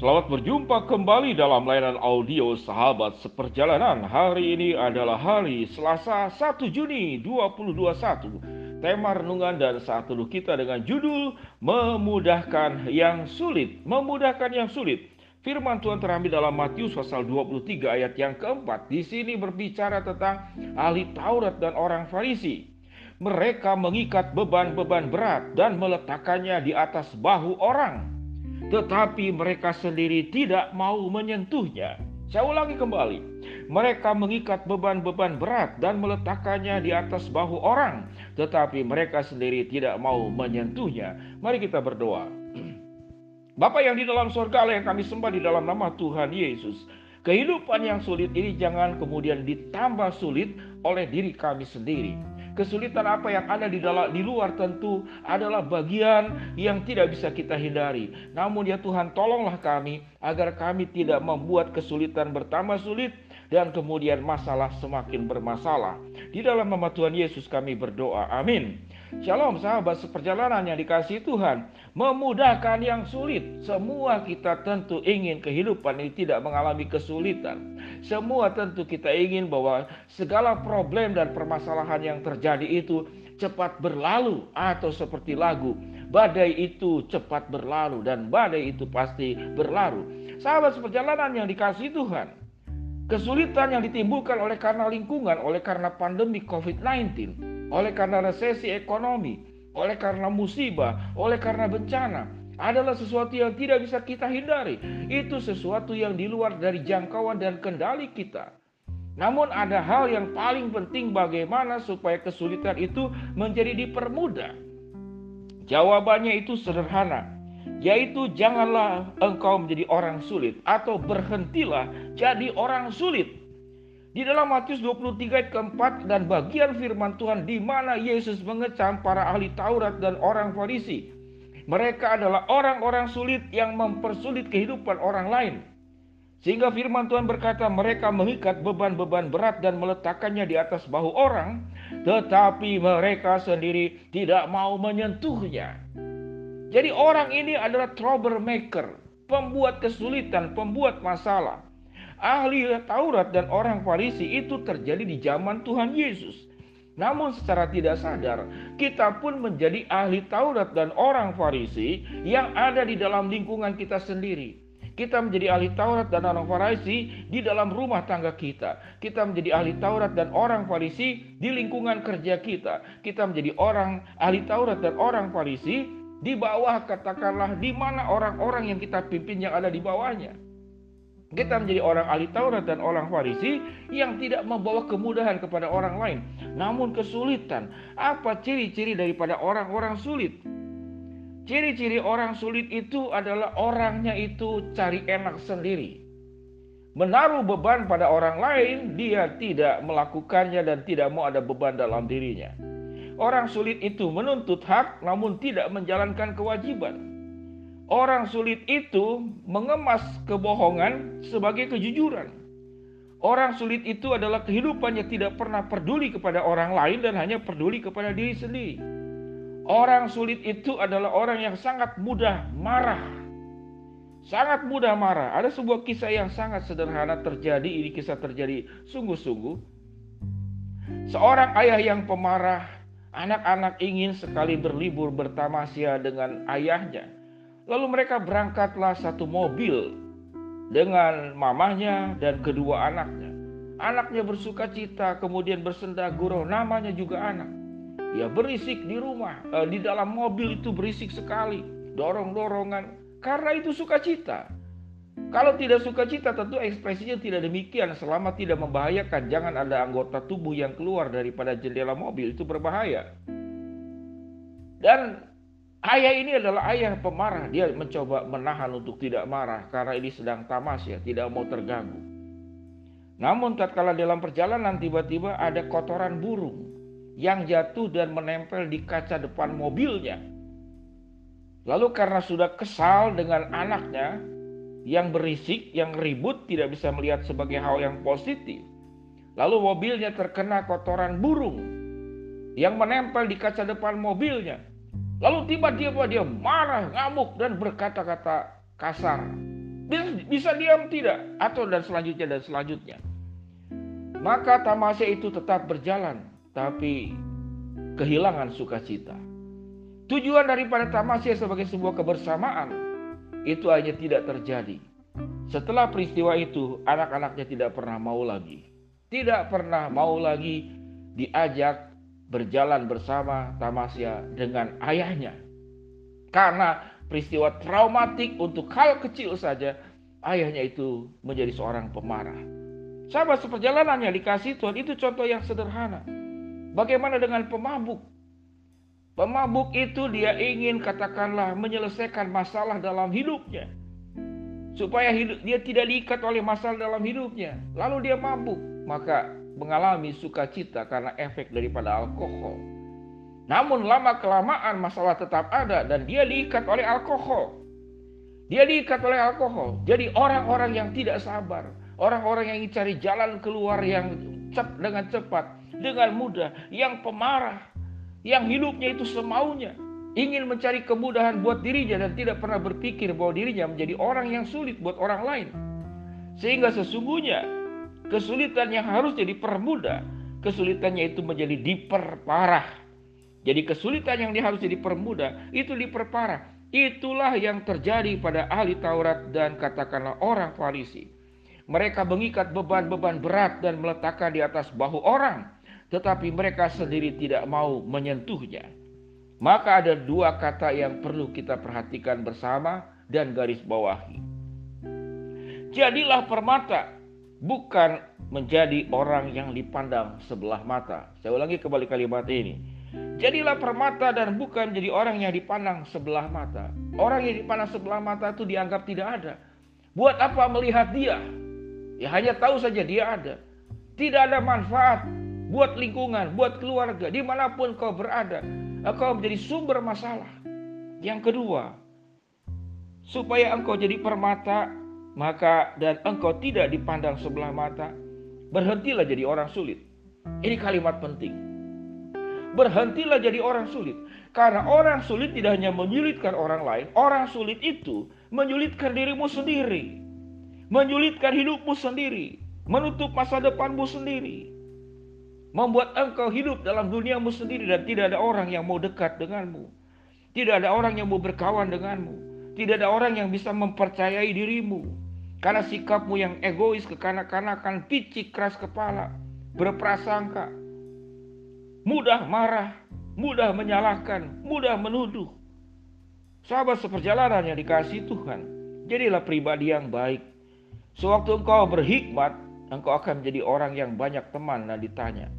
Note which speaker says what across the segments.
Speaker 1: Selamat berjumpa kembali dalam layanan audio Sahabat Seperjalanan. Hari ini adalah hari Selasa 1 Juni 2021. Tema renungan dan saat teduh kita dengan judul Memudahkan yang sulit. Memudahkan yang sulit. Firman Tuhan terambil dalam Matius pasal 23 ayat yang keempat. Di sini berbicara tentang ahli Taurat dan orang Farisi. Mereka mengikat beban-beban berat dan meletakkannya di atas bahu orang tetapi mereka sendiri tidak mau menyentuhnya. Saya ulangi kembali, mereka mengikat beban-beban berat dan meletakkannya di atas bahu orang, tetapi mereka sendiri tidak mau menyentuhnya. Mari kita berdoa. Bapak yang di dalam surga Allah yang kami sembah di dalam nama Tuhan Yesus. Kehidupan yang sulit ini jangan kemudian ditambah sulit oleh diri kami sendiri Kesulitan apa yang ada di dalam di luar tentu adalah bagian yang tidak bisa kita hindari. Namun ya Tuhan tolonglah kami agar kami tidak membuat kesulitan bertambah sulit dan kemudian masalah semakin bermasalah. Di dalam nama Tuhan Yesus kami berdoa. Amin. Shalom sahabat seperjalanan yang dikasih Tuhan. Memudahkan yang sulit. Semua kita tentu ingin kehidupan ini tidak mengalami kesulitan. Semua tentu kita ingin bahwa segala problem dan permasalahan yang terjadi itu cepat berlalu. Atau seperti lagu. Badai itu cepat berlalu dan badai itu pasti berlalu. Sahabat seperjalanan yang dikasih Tuhan. Kesulitan yang ditimbulkan oleh karena lingkungan, oleh karena pandemi COVID-19 oleh karena resesi ekonomi, oleh karena musibah, oleh karena bencana, adalah sesuatu yang tidak bisa kita hindari. Itu sesuatu yang di luar dari jangkauan dan kendali kita. Namun ada hal yang paling penting bagaimana supaya kesulitan itu menjadi dipermudah. Jawabannya itu sederhana, yaitu janganlah engkau menjadi orang sulit atau berhentilah jadi orang sulit. Di dalam Matius 23 ayat keempat dan bagian firman Tuhan di mana Yesus mengecam para ahli Taurat dan orang Farisi. Mereka adalah orang-orang sulit yang mempersulit kehidupan orang lain. Sehingga firman Tuhan berkata mereka mengikat beban-beban berat dan meletakkannya di atas bahu orang. Tetapi mereka sendiri tidak mau menyentuhnya. Jadi orang ini adalah troublemaker. Pembuat kesulitan, pembuat masalah ahli Taurat dan orang Farisi itu terjadi di zaman Tuhan Yesus. Namun secara tidak sadar, kita pun menjadi ahli Taurat dan orang Farisi yang ada di dalam lingkungan kita sendiri. Kita menjadi ahli Taurat dan orang Farisi di dalam rumah tangga kita. Kita menjadi ahli Taurat dan orang Farisi di lingkungan kerja kita. Kita menjadi orang ahli Taurat dan orang Farisi di bawah katakanlah di mana orang-orang yang kita pimpin yang ada di bawahnya. Kita menjadi orang ahli Taurat dan orang Farisi yang tidak membawa kemudahan kepada orang lain, namun kesulitan. Apa ciri-ciri daripada orang-orang sulit? Ciri-ciri orang sulit itu adalah orangnya itu cari enak sendiri. Menaruh beban pada orang lain, dia tidak melakukannya dan tidak mau ada beban dalam dirinya. Orang sulit itu menuntut hak namun tidak menjalankan kewajiban. Orang sulit itu mengemas kebohongan sebagai kejujuran. Orang sulit itu adalah kehidupan yang tidak pernah peduli kepada orang lain dan hanya peduli kepada diri sendiri. Orang sulit itu adalah orang yang sangat mudah marah. Sangat mudah marah. Ada sebuah kisah yang sangat sederhana terjadi. Ini kisah terjadi sungguh-sungguh. Seorang ayah yang pemarah, anak-anak ingin sekali berlibur bertamasya dengan ayahnya. Lalu mereka berangkatlah satu mobil dengan mamahnya dan kedua anaknya. Anaknya bersuka cita, kemudian bersenda gurau, namanya juga anak. Ya berisik di rumah, eh, di dalam mobil itu berisik sekali, dorong-dorongan, karena itu sukacita. Kalau tidak sukacita tentu ekspresinya tidak demikian selama tidak membahayakan. Jangan ada anggota tubuh yang keluar daripada jendela mobil itu berbahaya. Dan Ayah ini adalah ayah pemarah. Dia mencoba menahan untuk tidak marah karena ini sedang tamas ya, tidak mau terganggu. Namun tatkala dalam perjalanan tiba-tiba ada kotoran burung yang jatuh dan menempel di kaca depan mobilnya. Lalu karena sudah kesal dengan anaknya yang berisik, yang ribut, tidak bisa melihat sebagai hal yang positif. Lalu mobilnya terkena kotoran burung yang menempel di kaca depan mobilnya. Lalu tiba-tiba dia marah, ngamuk dan berkata-kata kasar. Bisa, bisa diam tidak? Atau dan selanjutnya dan selanjutnya. Maka tamasya itu tetap berjalan, tapi kehilangan sukacita. Tujuan daripada tamasya sebagai sebuah kebersamaan itu hanya tidak terjadi. Setelah peristiwa itu, anak-anaknya tidak pernah mau lagi. Tidak pernah mau lagi diajak berjalan bersama tamasya dengan ayahnya. Karena peristiwa traumatik untuk hal kecil saja, ayahnya itu menjadi seorang pemarah. Sahabat seperjalanan yang dikasih Tuhan itu contoh yang sederhana. Bagaimana dengan pemabuk? Pemabuk itu dia ingin katakanlah menyelesaikan masalah dalam hidupnya. Supaya hidup, dia tidak diikat oleh masalah dalam hidupnya. Lalu dia mabuk. Maka mengalami sukacita karena efek daripada alkohol. Namun lama kelamaan masalah tetap ada dan dia diikat oleh alkohol. Dia diikat oleh alkohol. Jadi orang-orang yang tidak sabar, Orang-orang yang ingin cari jalan keluar yang cep, dengan cepat, dengan mudah, yang pemarah, yang hidupnya itu semaunya, ingin mencari kemudahan buat dirinya dan tidak pernah berpikir bahwa dirinya menjadi orang yang sulit buat orang lain. Sehingga sesungguhnya kesulitan yang harusnya dipermudah, kesulitannya itu menjadi diperparah. Jadi kesulitan yang harusnya dipermudah itu diperparah. Itulah yang terjadi pada ahli Taurat dan katakanlah orang Farisi. Mereka mengikat beban-beban berat dan meletakkan di atas bahu orang, tetapi mereka sendiri tidak mau menyentuhnya. Maka ada dua kata yang perlu kita perhatikan bersama dan garis bawahi. Jadilah permata, bukan menjadi orang yang dipandang sebelah mata. Saya ulangi kembali kalimat ini. Jadilah permata dan bukan menjadi orang yang dipandang sebelah mata. Orang yang dipandang sebelah mata itu dianggap tidak ada. Buat apa melihat dia? Ya hanya tahu saja dia ada. Tidak ada manfaat buat lingkungan, buat keluarga, di mana pun kau berada. Engkau menjadi sumber masalah. Yang kedua, supaya engkau jadi permata, maka dan engkau tidak dipandang sebelah mata, berhentilah jadi orang sulit. Ini kalimat penting. Berhentilah jadi orang sulit. Karena orang sulit tidak hanya menyulitkan orang lain, orang sulit itu menyulitkan dirimu sendiri menyulitkan hidupmu sendiri, menutup masa depanmu sendiri, membuat engkau hidup dalam duniamu sendiri dan tidak ada orang yang mau dekat denganmu. Tidak ada orang yang mau berkawan denganmu. Tidak ada orang yang bisa mempercayai dirimu. Karena sikapmu yang egois, kekanak-kanakan, picik, keras kepala, berprasangka, mudah marah, mudah menyalahkan, mudah menuduh. Sahabat seperjalanan yang dikasih Tuhan, jadilah pribadi yang baik, Sewaktu engkau berhikmat, engkau akan menjadi orang yang banyak teman dan ditanya.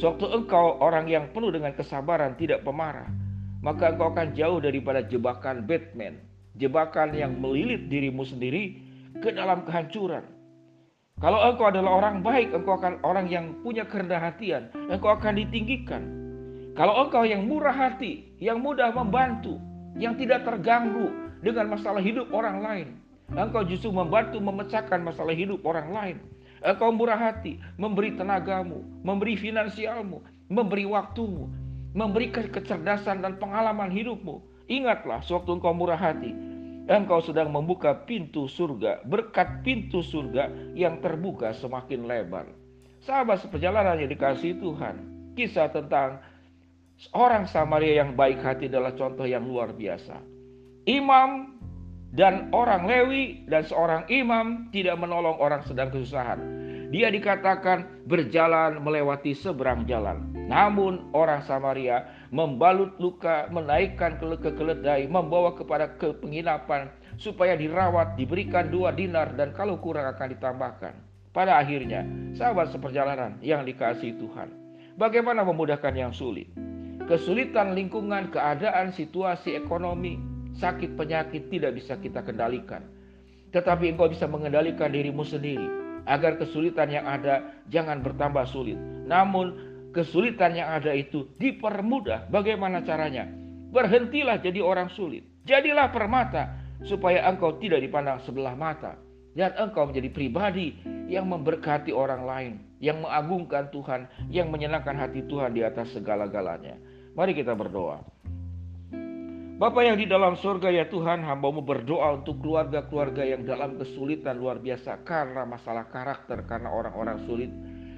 Speaker 1: Sewaktu engkau orang yang penuh dengan kesabaran, tidak pemarah, maka engkau akan jauh daripada jebakan Batman, jebakan yang melilit dirimu sendiri ke dalam kehancuran. Kalau engkau adalah orang baik, engkau akan orang yang punya kerendahan hatian, engkau akan ditinggikan. Kalau engkau yang murah hati, yang mudah membantu, yang tidak terganggu dengan masalah hidup orang lain, Engkau justru membantu memecahkan masalah hidup orang lain. Engkau murah hati, memberi tenagamu, memberi finansialmu, memberi waktumu, memberikan kecerdasan dan pengalaman hidupmu. Ingatlah, sewaktu engkau murah hati, engkau sedang membuka pintu surga, berkat pintu surga yang terbuka semakin lebar. Sahabat seperjalanan yang dikasih Tuhan, kisah tentang orang Samaria yang baik hati adalah contoh yang luar biasa. Imam dan orang Lewi dan seorang imam tidak menolong orang sedang kesusahan. Dia dikatakan berjalan melewati seberang jalan. Namun orang Samaria membalut luka, menaikkan ke keledai, membawa kepada ke penginapan supaya dirawat, diberikan dua dinar dan kalau kurang akan ditambahkan. Pada akhirnya, sahabat seperjalanan yang dikasih Tuhan. Bagaimana memudahkan yang sulit? Kesulitan lingkungan, keadaan, situasi ekonomi, sakit penyakit tidak bisa kita kendalikan. Tetapi engkau bisa mengendalikan dirimu sendiri. Agar kesulitan yang ada jangan bertambah sulit. Namun kesulitan yang ada itu dipermudah. Bagaimana caranya? Berhentilah jadi orang sulit. Jadilah permata supaya engkau tidak dipandang sebelah mata. Dan engkau menjadi pribadi yang memberkati orang lain. Yang mengagungkan Tuhan. Yang menyenangkan hati Tuhan di atas segala-galanya. Mari kita berdoa. Bapa yang di dalam surga ya Tuhan, hambamu berdoa untuk keluarga-keluarga yang dalam kesulitan luar biasa karena masalah karakter, karena orang-orang sulit.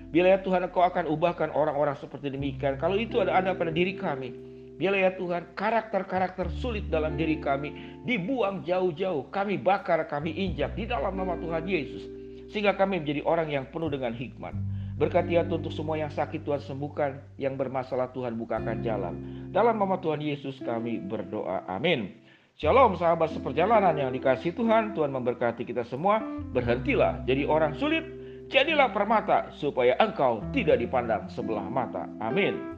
Speaker 1: Bila ya Tuhan Engkau akan ubahkan orang-orang seperti demikian. Kalau itu ada ada pada diri kami. Bila ya Tuhan karakter-karakter sulit dalam diri kami dibuang jauh-jauh. Kami bakar, kami injak di dalam nama Tuhan Yesus. Sehingga kami menjadi orang yang penuh dengan hikmat. Berkati untuk semua yang sakit Tuhan sembuhkan, yang bermasalah Tuhan bukakan jalan. Dalam nama Tuhan Yesus kami berdoa. Amin. Shalom sahabat seperjalanan yang dikasih Tuhan. Tuhan memberkati kita semua. Berhentilah jadi orang sulit. Jadilah permata supaya engkau tidak dipandang sebelah mata. Amin.